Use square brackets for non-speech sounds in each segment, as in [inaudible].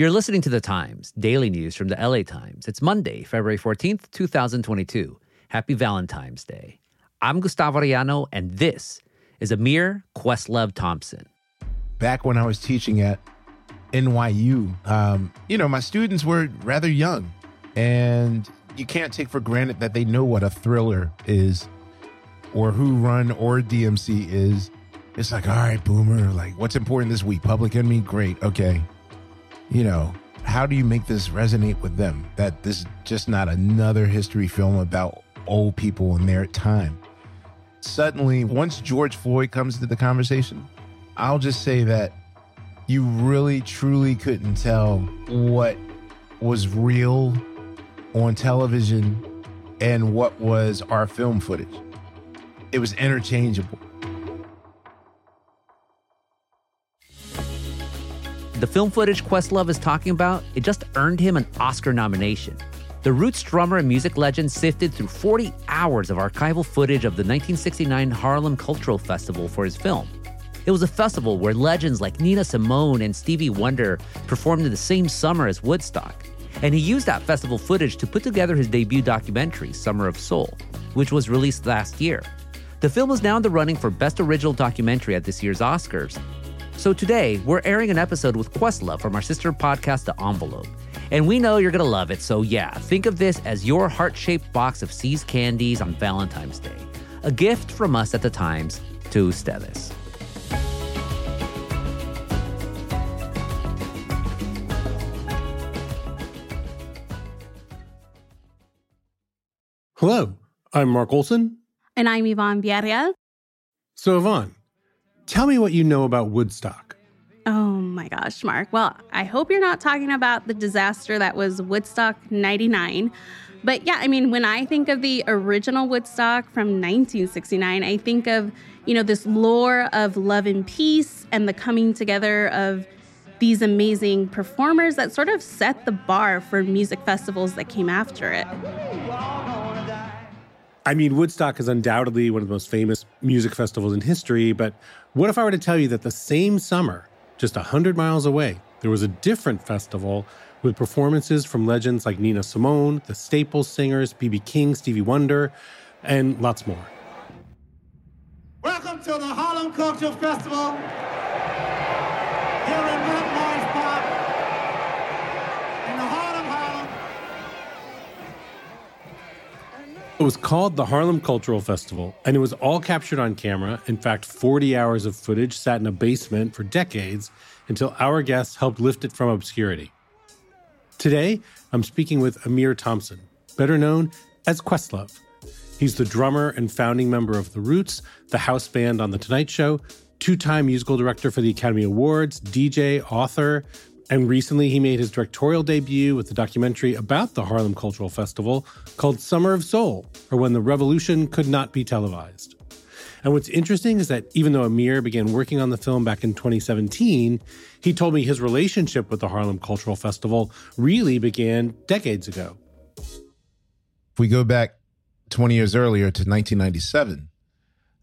You're listening to The Times, daily news from the LA Times. It's Monday, February 14th, 2022. Happy Valentine's Day. I'm Gustavo Arellano, and this is Amir Questlove Thompson. Back when I was teaching at NYU, um, you know, my students were rather young, and you can't take for granted that they know what a thriller is or who run or DMC is. It's like, all right, boomer, like what's important this week? Public Enemy, great, okay you know, how do you make this resonate with them? That this is just not another history film about old people in their time. Suddenly, once George Floyd comes to the conversation, I'll just say that you really truly couldn't tell what was real on television and what was our film footage. It was interchangeable. The film footage Questlove is talking about, it just earned him an Oscar nomination. The Roots drummer and music legend sifted through 40 hours of archival footage of the 1969 Harlem Cultural Festival for his film. It was a festival where legends like Nina Simone and Stevie Wonder performed in the same summer as Woodstock. And he used that festival footage to put together his debut documentary, Summer of Soul, which was released last year. The film is now in the running for Best Original Documentary at this year's Oscars, so today, we're airing an episode with Questlove from our sister podcast, The Envelope. And we know you're going to love it, so yeah, think of this as your heart shaped box of See's candies on Valentine's Day. A gift from us at the Times to Ustedes. Hello, I'm Mark Olsen. And I'm Yvonne Villarreal. So, Yvonne, Tell me what you know about Woodstock. Oh my gosh, Mark. Well, I hope you're not talking about the disaster that was Woodstock 99. But yeah, I mean, when I think of the original Woodstock from 1969, I think of, you know, this lore of love and peace and the coming together of these amazing performers that sort of set the bar for music festivals that came after it. I mean, Woodstock is undoubtedly one of the most famous music festivals in history, but what if I were to tell you that the same summer, just 100 miles away, there was a different festival with performances from legends like Nina Simone, the Staples Singers, B.B. King, Stevie Wonder, and lots more. Welcome to the Harlem Cultural Festival here in Mount Park in the heart of Harlem. It was called the Harlem Cultural Festival, and it was all captured on camera. In fact, 40 hours of footage sat in a basement for decades until our guests helped lift it from obscurity. Today, I'm speaking with Amir Thompson, better known as Questlove. He's the drummer and founding member of The Roots, the house band on The Tonight Show, two time musical director for the Academy Awards, DJ, author, and recently, he made his directorial debut with a documentary about the Harlem Cultural Festival called Summer of Soul, or When the Revolution Could Not Be Televised. And what's interesting is that even though Amir began working on the film back in 2017, he told me his relationship with the Harlem Cultural Festival really began decades ago. If we go back 20 years earlier to 1997,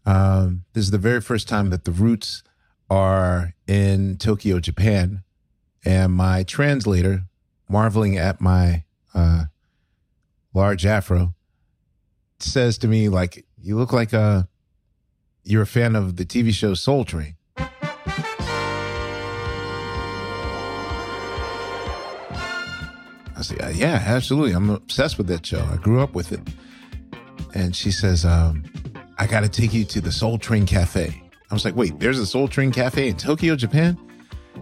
um, this is the very first time that the Roots are in Tokyo, Japan and my translator, marveling at my uh, large afro, says to me, like, you look like a, uh, you're a fan of the TV show Soul Train. I say, uh, yeah, absolutely. I'm obsessed with that show. I grew up with it. And she says, um, I got to take you to the Soul Train Cafe. I was like, wait, there's a Soul Train Cafe in Tokyo, Japan?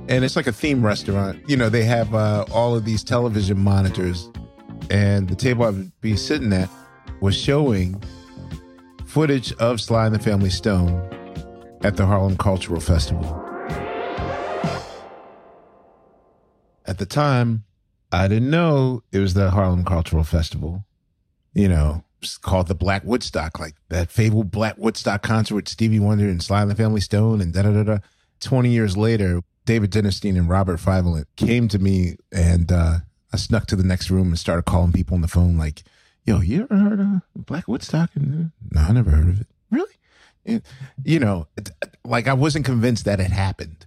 And it's like a theme restaurant. You know, they have uh, all of these television monitors, and the table I'd be sitting at was showing footage of Sly and the Family Stone at the Harlem Cultural Festival. At the time, I didn't know it was the Harlem Cultural Festival. You know, it's called the Black Woodstock, like that fabled Black Woodstock concert with Stevie Wonder and Sly and the Family Stone and da da da da. 20 years later, David Dinerstein and Robert Fyvolent came to me and uh, I snuck to the next room and started calling people on the phone like, yo, you ever heard of Black Woodstock? No, I never heard of it. Really? You know, like I wasn't convinced that it happened.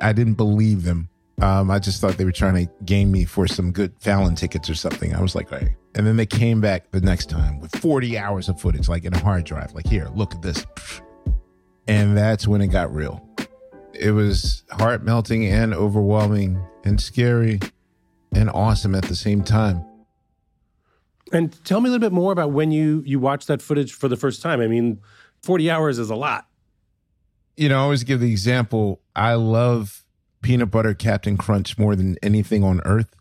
I didn't believe them. Um, I just thought they were trying to game me for some good Fallon tickets or something. I was like, right. And then they came back the next time with 40 hours of footage, like in a hard drive. Like, here, look at this. And that's when it got real. It was heart melting and overwhelming and scary and awesome at the same time. And tell me a little bit more about when you you watched that footage for the first time. I mean, 40 hours is a lot. You know, I always give the example. I love peanut butter Cap'n Crunch more than anything on earth.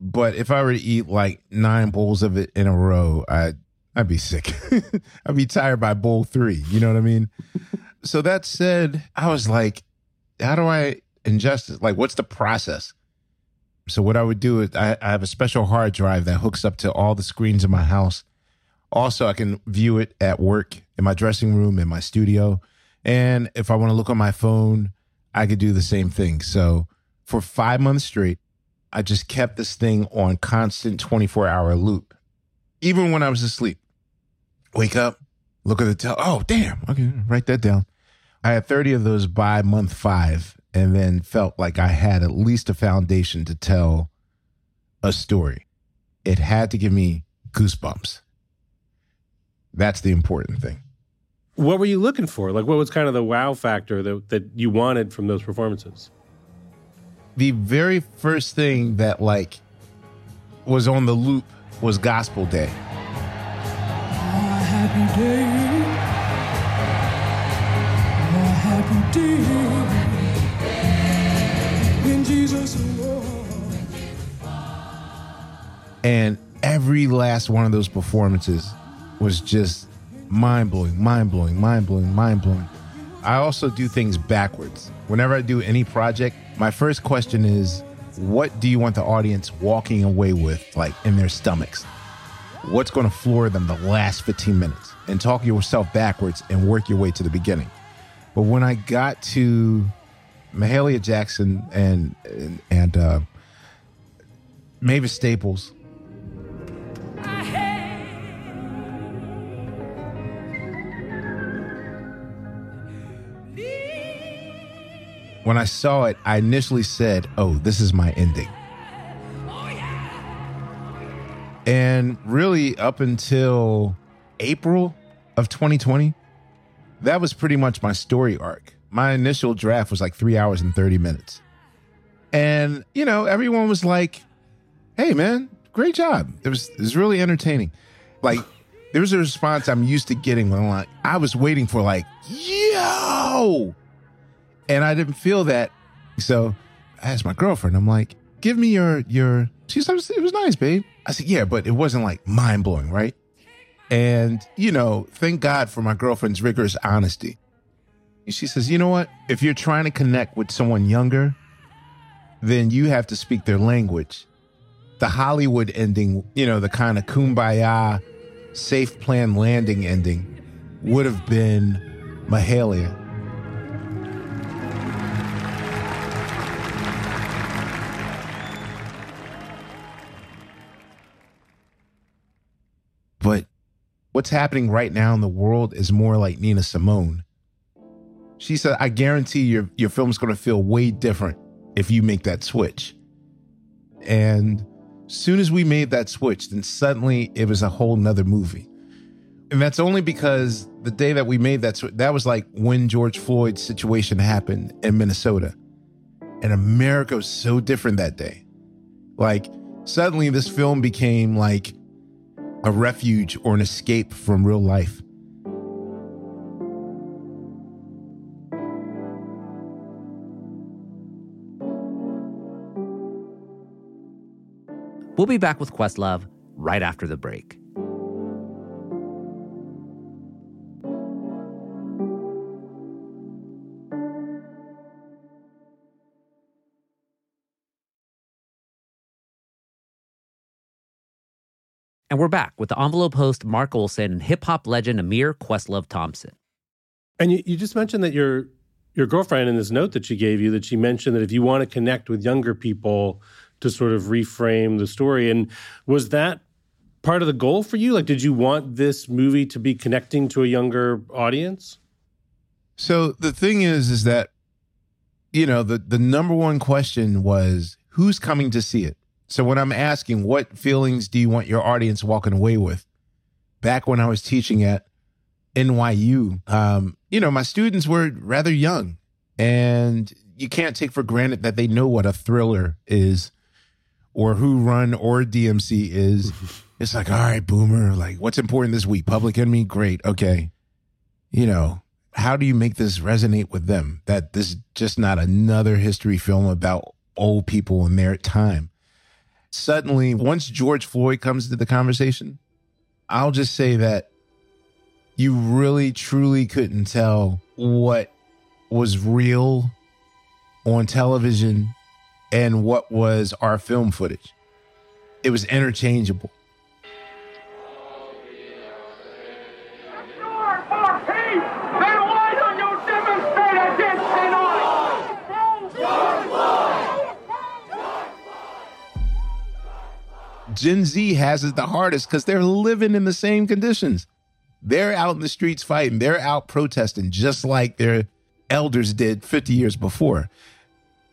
But if I were to eat like nine bowls of it in a row, I'd I'd be sick. [laughs] I'd be tired by bowl three. You know what I mean? so that said, I was like, how do I ingest it? Like, what's the process? So what I would do is I, I have a special hard drive that hooks up to all the screens in my house. Also, I can view it at work, in my dressing room, in my studio. And if I want to look on my phone, I could do the same thing. So for five months straight, I just kept this thing on constant 24 hour loop. Even when I was asleep, wake up, look at the tel. Oh, damn. Okay, write that down. I had 30 of those by month five and then felt like I had at least a foundation to tell a story. It had to give me goosebumps. That's the important thing. What were you looking for? Like, what was kind of the wow factor that, that you wanted from those performances? The very first thing that, like, was on the loop was Gospel Day. happy And every last one of those performances was just mind blowing, mind blowing, mind blowing, mind blowing. I also do things backwards. Whenever I do any project, my first question is, what do you want the audience walking away with, like in their stomachs? What's going to floor them the last 15 minutes? And talk yourself backwards and work your way to the beginning. But when I got to Mahalia Jackson and and, and uh, Mavis Staples, when I saw it, I initially said, "Oh, this is my ending." And really, up until April of 2020, that was pretty much my story arc. My initial draft was like three hours and 30 minutes. And, you know, everyone was like, hey, man, great job. It was, it was really entertaining. Like, there was a response I'm used to getting when I'm like, I was waiting for, like, yo, and I didn't feel that. So I asked my girlfriend, I'm like, give me your, your, she said, it was nice, babe. I said, yeah, but it wasn't like mind blowing, right? And, you know, thank God for my girlfriend's rigorous honesty. She says, you know what? If you're trying to connect with someone younger, then you have to speak their language. The Hollywood ending, you know, the kind of kumbaya, safe plan landing ending would have been Mahalia. What's happening right now in the world is more like Nina Simone. She said, I guarantee your, your film's going to feel way different if you make that switch. And soon as we made that switch, then suddenly it was a whole nother movie. And that's only because the day that we made that switch, that was like when George Floyd's situation happened in Minnesota. And America was so different that day. Like, suddenly this film became like a refuge or an escape from real life. We'll be back with Questlove right after the break. And we're back with the envelope host Mark Olsen and hip hop legend Amir Questlove Thompson. And you, you just mentioned that your your girlfriend in this note that she gave you that she mentioned that if you want to connect with younger people to sort of reframe the story. And was that part of the goal for you? Like, did you want this movie to be connecting to a younger audience? So the thing is, is that you know, the the number one question was who's coming to see it. So when I'm asking what feelings do you want your audience walking away with, back when I was teaching at NYU, um, you know, my students were rather young, and you can't take for granted that they know what a thriller is, or who run or DMC is. [laughs] it's like, all right, boomer, like what's important this week? Public Enemy, great, okay. You know, how do you make this resonate with them? That this is just not another history film about old people in their time. Suddenly, once George Floyd comes into the conversation, I'll just say that you really truly couldn't tell what was real on television and what was our film footage. It was interchangeable. Gen Z has it the hardest because they're living in the same conditions. They're out in the streets fighting, they're out protesting just like their elders did 50 years before.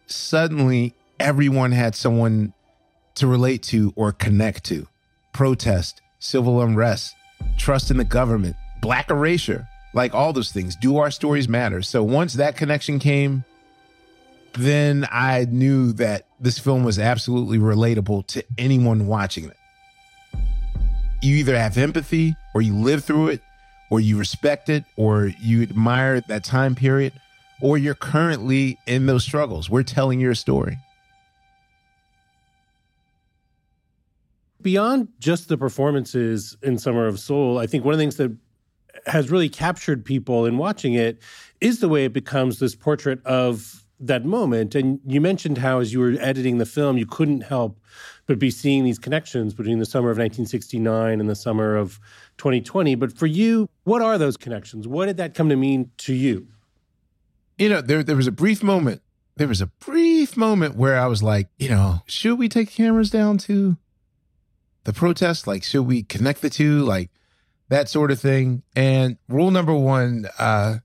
Suddenly, everyone had someone to relate to or connect to. Protest, civil unrest, trust in the government, black erasure, like all those things. Do our stories matter? So once that connection came, then I knew that this film was absolutely relatable to anyone watching it. You either have empathy or you live through it or you respect it or you admire that time period or you're currently in those struggles. We're telling your story. Beyond just the performances in Summer of Soul, I think one of the things that has really captured people in watching it is the way it becomes this portrait of that moment. And you mentioned how, as you were editing the film, you couldn't help but be seeing these connections between the summer of 1969 and the summer of 2020. But for you, what are those connections? What did that come to mean to you? You know, there there was a brief moment. There was a brief moment where I was like, you know, should we take cameras down to the protest? Like, should we connect the two? Like that sort of thing. And rule number one, uh,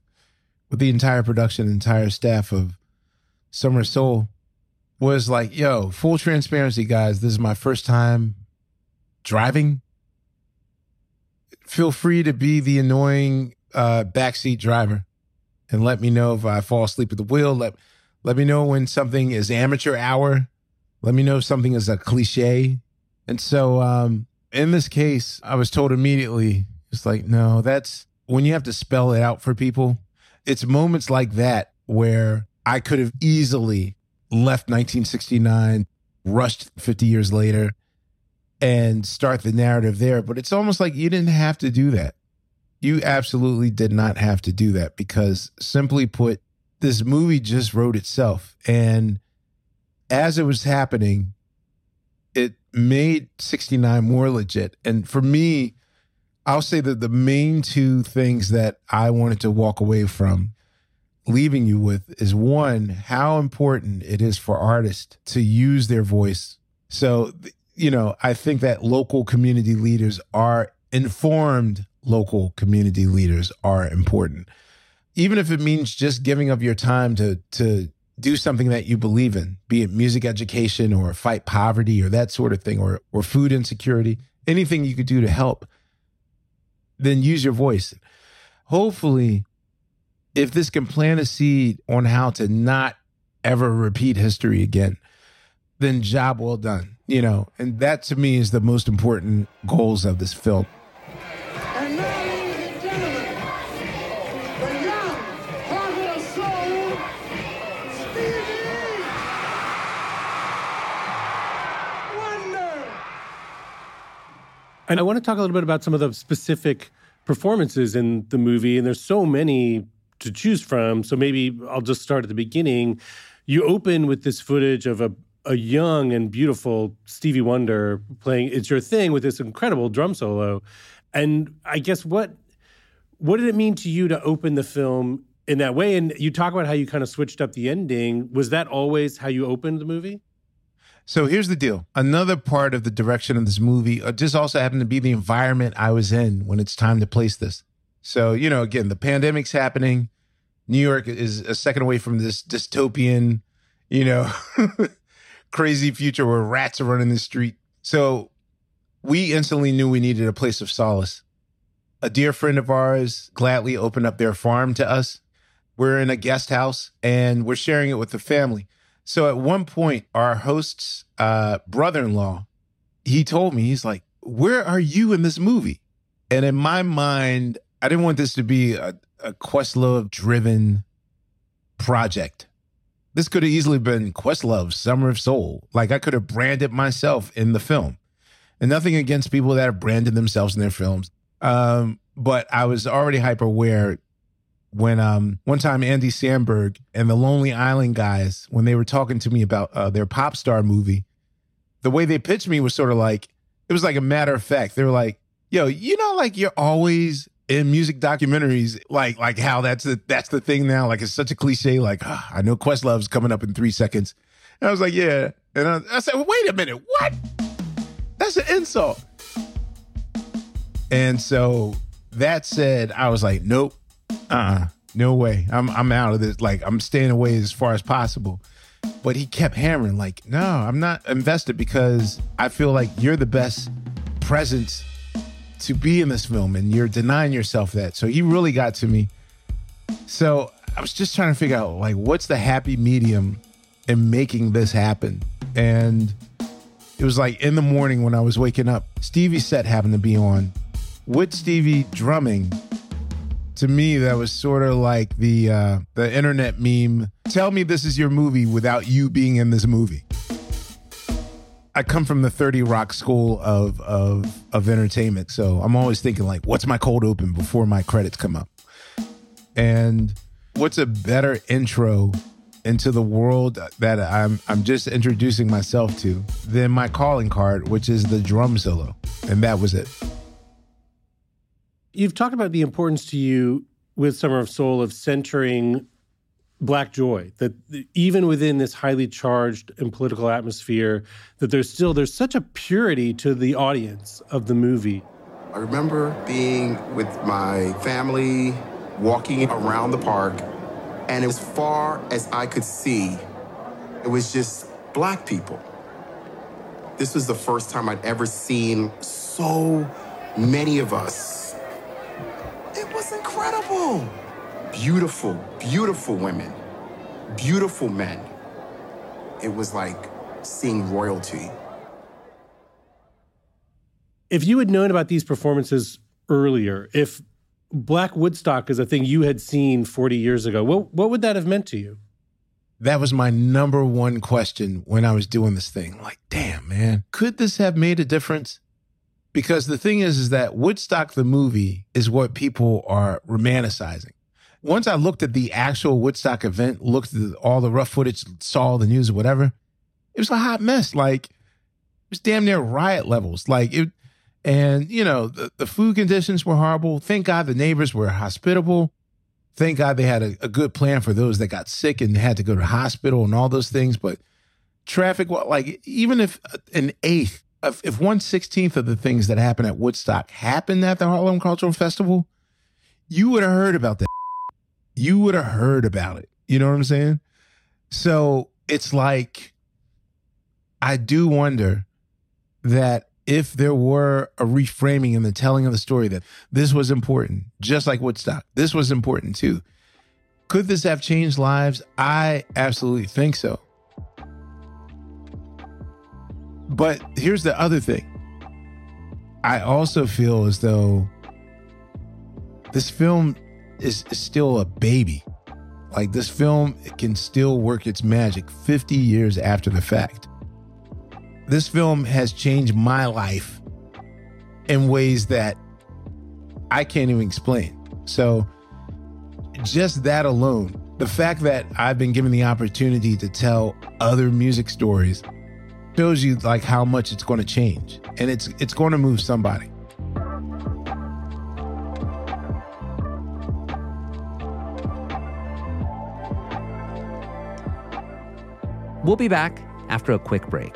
with the entire production, entire staff of Summer Soul was like, yo, full transparency, guys. This is my first time driving. Feel free to be the annoying uh, backseat driver and let me know if I fall asleep at the wheel. Let, let me know when something is amateur hour. Let me know if something is a cliche. And so, um, in this case, I was told immediately, it's like, no, that's when you have to spell it out for people. It's moments like that where I could have easily left 1969, rushed 50 years later, and start the narrative there. But it's almost like you didn't have to do that. You absolutely did not have to do that because, simply put, this movie just wrote itself. And as it was happening, it made 69 more legit. And for me, I'll say that the main two things that I wanted to walk away from leaving you with is one, how important it is for artists to use their voice. So, you know, I think that local community leaders are informed, local community leaders are important. Even if it means just giving up your time to, to, do something that you believe in, be it music education or fight poverty or that sort of thing, or, or food insecurity, anything you could do to help, then use your voice. Hopefully, if this can plant a seed on how to not ever repeat history again, then job well done. You know, and that to me is the most important goals of this film. And now, ladies and gentlemen, the young heart soul, Stevie Wonder. And I want to talk a little bit about some of the specific performances in the movie. And there's so many to choose from. So maybe I'll just start at the beginning. You open with this footage of a a young and beautiful Stevie Wonder playing "It's Your Thing" with this incredible drum solo, and I guess what what did it mean to you to open the film in that way? And you talk about how you kind of switched up the ending. Was that always how you opened the movie? So here's the deal. Another part of the direction of this movie uh, just also happened to be the environment I was in when it's time to place this. So, you know, again, the pandemic's happening. New York is a second away from this dystopian, you know, [laughs] crazy future where rats are running the street. So we instantly knew we needed a place of solace. A dear friend of ours gladly opened up their farm to us. We're in a guest house and we're sharing it with the family. So at one point, our host's uh, brother in law, he told me, he's like, Where are you in this movie? And in my mind, I didn't want this to be a, a Questlove driven project. This could have easily been Questlove, Summer of Soul. Like I could have branded myself in the film. And nothing against people that have branded themselves in their films. Um, but I was already hyper aware when um one time Andy Samberg and the Lonely Island guys, when they were talking to me about uh, their pop star movie, the way they pitched me was sort of like it was like a matter of fact. They were like, "Yo, you know, like you're always in music documentaries, like like how that's the that's the thing now. Like it's such a cliche. Like oh, I know Questlove's coming up in three seconds." And I was like, "Yeah," and I, I said, well, "Wait a minute, what? That's an insult." And so that said, I was like, "Nope, uh, uh no way. I'm I'm out of this. Like I'm staying away as far as possible." But he kept hammering, like, "No, I'm not invested because I feel like you're the best presence." To be in this film and you're denying yourself that. So he really got to me. So I was just trying to figure out like what's the happy medium in making this happen. And it was like in the morning when I was waking up, Stevie's set happened to be on. With Stevie drumming, to me that was sort of like the uh, the internet meme. Tell me this is your movie without you being in this movie. I come from the 30 Rock school of of of entertainment, so I'm always thinking like, what's my cold open before my credits come up? And what's a better intro into the world that I'm I'm just introducing myself to than my calling card, which is the drum solo, and that was it. You've talked about the importance to you with Summer of Soul of centering black joy that even within this highly charged and political atmosphere that there's still there's such a purity to the audience of the movie. I remember being with my family walking around the park and as far as i could see it was just black people. This was the first time i'd ever seen so many of us. It was incredible beautiful, beautiful women, beautiful men. It was like seeing royalty. If you had known about these performances earlier, if Black Woodstock is a thing you had seen 40 years ago, what, what would that have meant to you? That was my number one question when I was doing this thing. Like, damn, man, could this have made a difference? Because the thing is, is that Woodstock, the movie, is what people are romanticizing once I looked at the actual Woodstock event, looked at all the rough footage, saw the news or whatever, it was a hot mess. Like it was damn near riot levels. Like it, and you know the, the food conditions were horrible. Thank God the neighbors were hospitable. Thank God they had a, a good plan for those that got sick and had to go to hospital and all those things. But traffic, like even if an eighth, if, if one sixteenth of the things that happened at Woodstock happened at the Harlem Cultural Festival, you would have heard about that you would have heard about it. You know what I'm saying? So it's like, I do wonder that if there were a reframing in the telling of the story that this was important, just like Woodstock, this was important too. Could this have changed lives? I absolutely think so. But here's the other thing I also feel as though this film is, still a baby. Like this film can still work its magic 50 years after the fact. This film has changed my life in ways that I can't even explain. So, just that alone, the fact that I've been given the opportunity to tell other music stories shows you like how much it's going to change and it's it's going to move somebody. We'll be back after a quick break.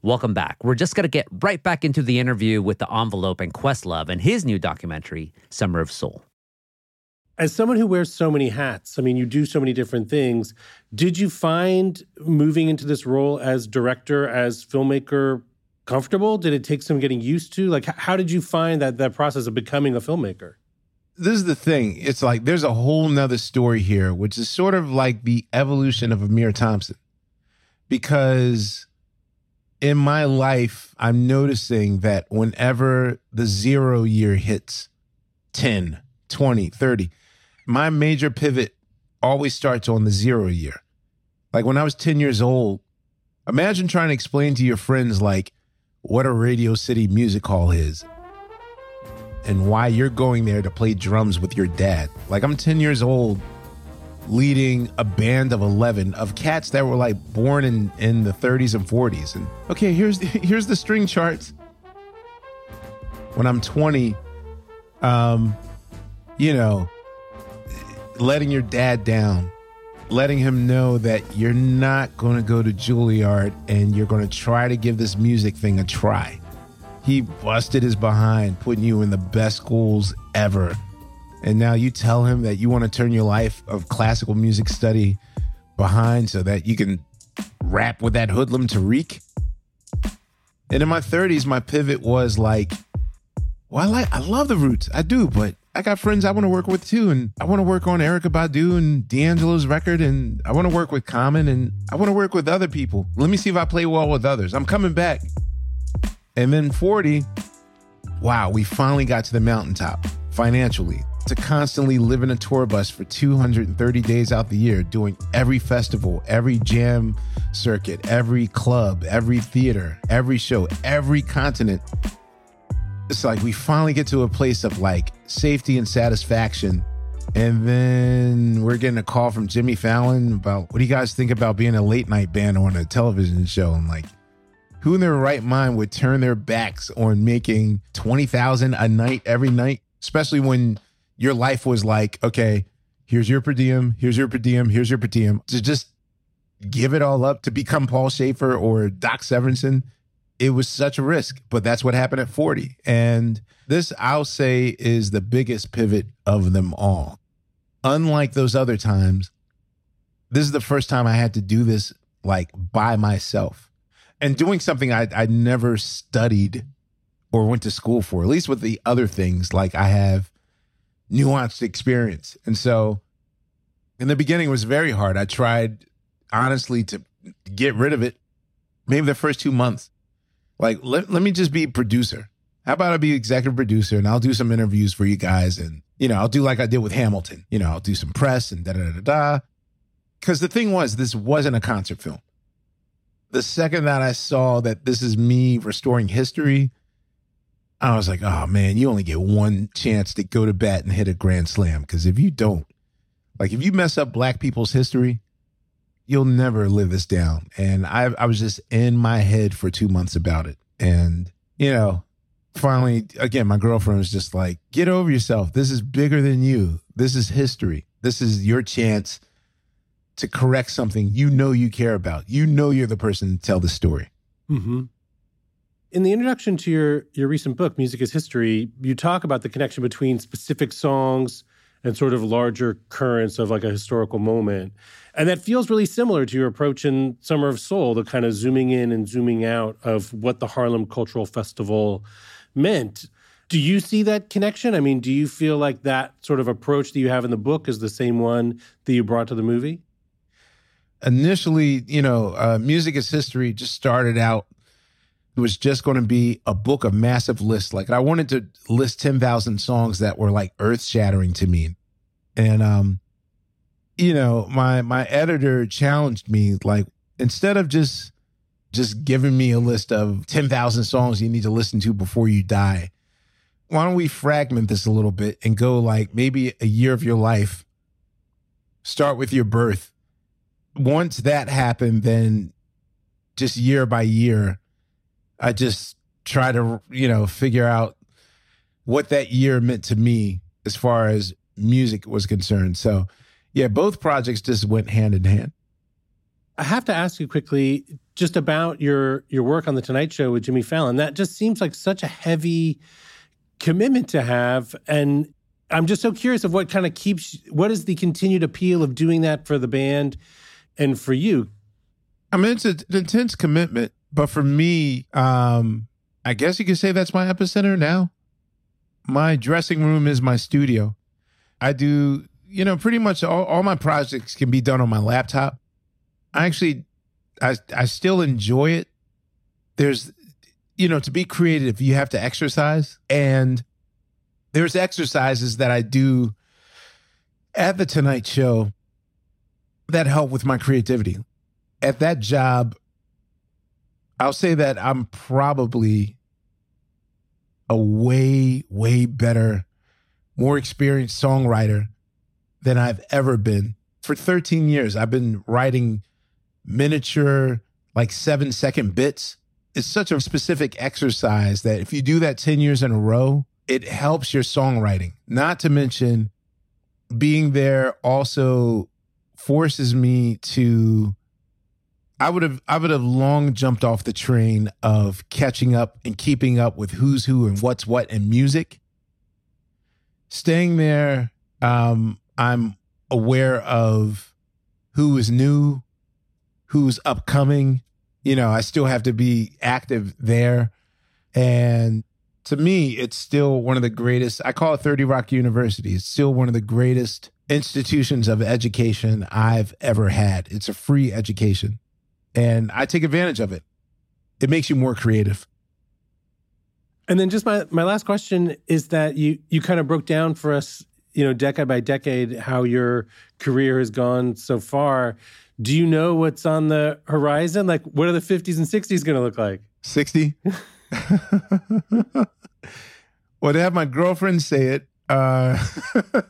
Welcome back. We're just going to get right back into the interview with the envelope and Questlove and his new documentary, Summer of Soul. As someone who wears so many hats, I mean, you do so many different things. Did you find moving into this role as director, as filmmaker, comfortable? Did it take some getting used to? Like, how did you find that that process of becoming a filmmaker? This is the thing. It's like there's a whole nother story here, which is sort of like the evolution of Amir Thompson. Because in my life, I'm noticing that whenever the zero year hits 10, 20, 30, my major pivot always starts on the zero year. Like when I was 10 years old, imagine trying to explain to your friends, like, what a Radio City Music Hall is and why you're going there to play drums with your dad. Like, I'm 10 years old leading a band of 11 of cats that were like born in in the 30s and 40s and okay here's [laughs] here's the string charts. When i'm 20 um you know letting your dad down letting him know that you're not going to go to Juilliard and you're going to try to give this music thing a try. He busted his behind, putting you in the best schools ever and now you tell him that you want to turn your life of classical music study behind so that you can rap with that hoodlum Tariq. And in my 30s, my pivot was like, well, I, like, I love the roots. I do, but I got friends I want to work with too. And I want to work on Erykah Badu and D'Angelo's record. And I want to work with Common and I want to work with other people. Let me see if I play well with others. I'm coming back. And then 40, wow, we finally got to the mountaintop financially to constantly live in a tour bus for 230 days out the year, doing every festival, every jam circuit, every club, every theater, every show, every continent. It's like we finally get to a place of like safety and satisfaction. And then we're getting a call from Jimmy Fallon about what do you guys think about being a late night band on a television show? I'm like, who in their right mind would turn their backs on making 20,000 a night every night, especially when your life was like, okay, here's your per diem, here's your per diem, here's your per diem, to just give it all up to become Paul Shaffer or Doc Severinsen, it was such a risk. But that's what happened at 40. And this, I'll say, is the biggest pivot of them all. Unlike those other times, this is the first time I had to do this like by myself and doing something I, I never studied or went to school for, at least with the other things. Like I have nuanced experience. And so in the beginning it was very hard. I tried honestly to get rid of it. Maybe the first two months. Like let, let me just be producer. How about I be executive producer and I'll do some interviews for you guys and you know, I'll do like I did with Hamilton. You know, I'll do some press and da da da da. Because the thing was, this wasn't a concert film. The second that I saw that this is me restoring history, I was like, oh man, you only get one chance to go to bat and hit a grand slam. Because if you don't, like if you mess up black people's history, you'll never live this down. And I, I was just in my head for two months about it. And, you know, finally, again, my girlfriend was just like, get over yourself. This is bigger than you. This is history. This is your chance to correct something you know you care about. You know you're the person to tell the story. Mm-hmm. In the introduction to your your recent book, Music is History, you talk about the connection between specific songs and sort of larger currents of like a historical moment. And that feels really similar to your approach in Summer of Soul, the kind of zooming in and zooming out of what the Harlem Cultural Festival meant. Do you see that connection? I mean, do you feel like that sort of approach that you have in the book is the same one that you brought to the movie? Initially, you know, uh, Music is History just started out it was just going to be a book of massive lists. Like I wanted to list 10,000 songs that were like earth shattering to me. And, um, you know, my, my editor challenged me, like, instead of just, just giving me a list of 10,000 songs you need to listen to before you die, why don't we fragment this a little bit and go like maybe a year of your life, start with your birth. Once that happened, then just year by year, I just try to, you know, figure out what that year meant to me as far as music was concerned. So, yeah, both projects just went hand in hand. I have to ask you quickly just about your your work on the Tonight Show with Jimmy Fallon. That just seems like such a heavy commitment to have and I'm just so curious of what kind of keeps what is the continued appeal of doing that for the band and for you? I mean, it's an intense commitment, but for me, um, I guess you could say that's my epicenter now. My dressing room is my studio. I do, you know, pretty much all, all my projects can be done on my laptop. I actually, I, I still enjoy it. There's, you know, to be creative, you have to exercise. And there's exercises that I do at the Tonight Show that help with my creativity. At that job, I'll say that I'm probably a way, way better, more experienced songwriter than I've ever been. For 13 years, I've been writing miniature, like seven second bits. It's such a specific exercise that if you do that 10 years in a row, it helps your songwriting. Not to mention, being there also forces me to I would have I would have long jumped off the train of catching up and keeping up with who's who and what's what in music. Staying there, um, I'm aware of who is new, who's upcoming. You know, I still have to be active there. And to me, it's still one of the greatest. I call it 30 Rock University. It's still one of the greatest institutions of education I've ever had. It's a free education, and I take advantage of it. It makes you more creative. And then just my my last question is that you you kind of broke down for us, you know, decade by decade how your career has gone so far. Do you know what's on the horizon? Like what are the 50s and 60s going to look like? 60? [laughs] [laughs] well, to have my girlfriend say it, uh [laughs]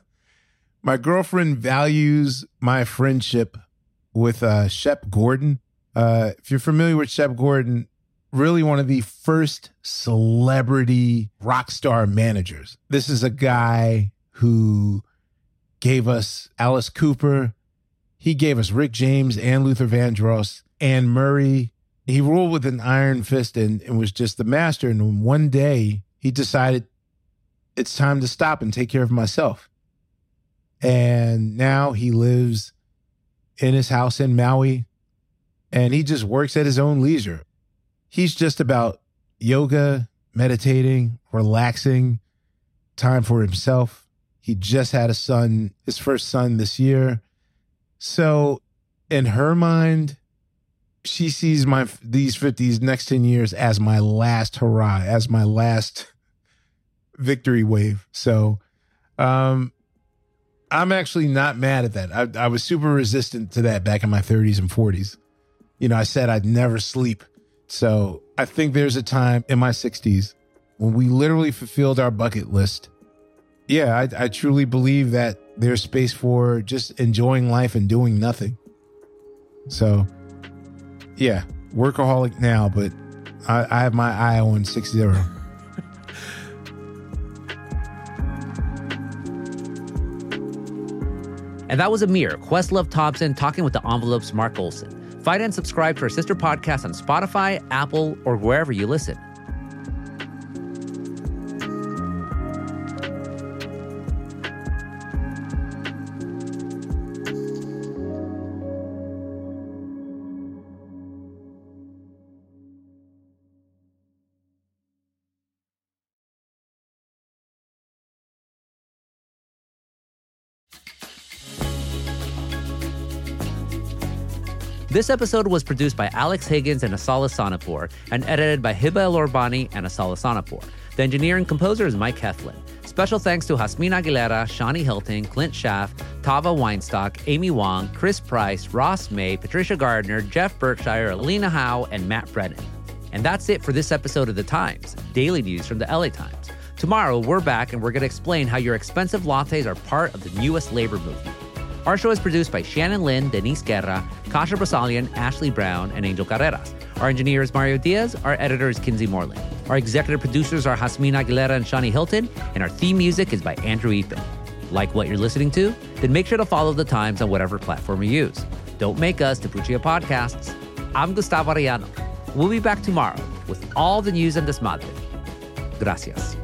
my girlfriend values my friendship with uh, Shep Gordon. Uh, if you're familiar with Shep Gordon, really one of the first celebrity rock star managers. This is a guy who gave us Alice Cooper. He gave us Rick James and Luther Vandross and Murray. He ruled with an iron fist and, and was just the master. And one day he decided it's time to stop and take care of myself. And now he lives in his house in Maui and he just works at his own leisure. He's just about yoga, meditating, relaxing, time for himself. He just had a son, his first son this year. So, in her mind, she sees my these 50s next 10 years as my last hurrah, as my last victory wave. So, um I'm actually not mad at that. I, I was super resistant to that back in my 30s and 40s. You know, I said I'd never sleep. So I think there's a time in my 60s when we literally fulfilled our bucket list. Yeah, I, I truly believe that there's space for just enjoying life and doing nothing. So, yeah, workaholic now, but I, I have my eye on 60. And that was Amir, Questlove Thompson, talking with the envelope's Mark Olsen. Find and subscribe to our sister podcast on Spotify, Apple, or wherever you listen. This episode was produced by Alex Higgins and Asal Ehsanipour and edited by Heba Elorbany and Asal Ehsanipour. The engineer and composer is Mike Heflin. Special thanks to Jasmine Aguilera, Shani Hilton, Clint Schaff, Tava Weinstock, Amy Wong, Chris Price, Ross May, Patricia Gardner, Jeff Berkshire, Alina Howe, and Matt Brennan. And that's it for this episode of The Times, daily news from the LA Times. Tomorrow, we're back and we're going to explain how your expensive lattes are part of the newest labor movement. Our show is produced by Shannon Lin, Denise Guerra, Kasia Broussalian, Ashley Brown, and Angel Carreras. Our engineer is Mario Diaz. Our editor is Kinsey Moreland. Our executive producers are Jasmine Aguilera and Shani Hilton. And our theme music is by Andrew Eapen. Like what you're listening to? Then make sure to follow The Times on whatever platform you use. Don't Make Us to Puchia Podcasts. I'm Gustavo Arellano. We'll be back tomorrow with all the news and desmadre. Gracias.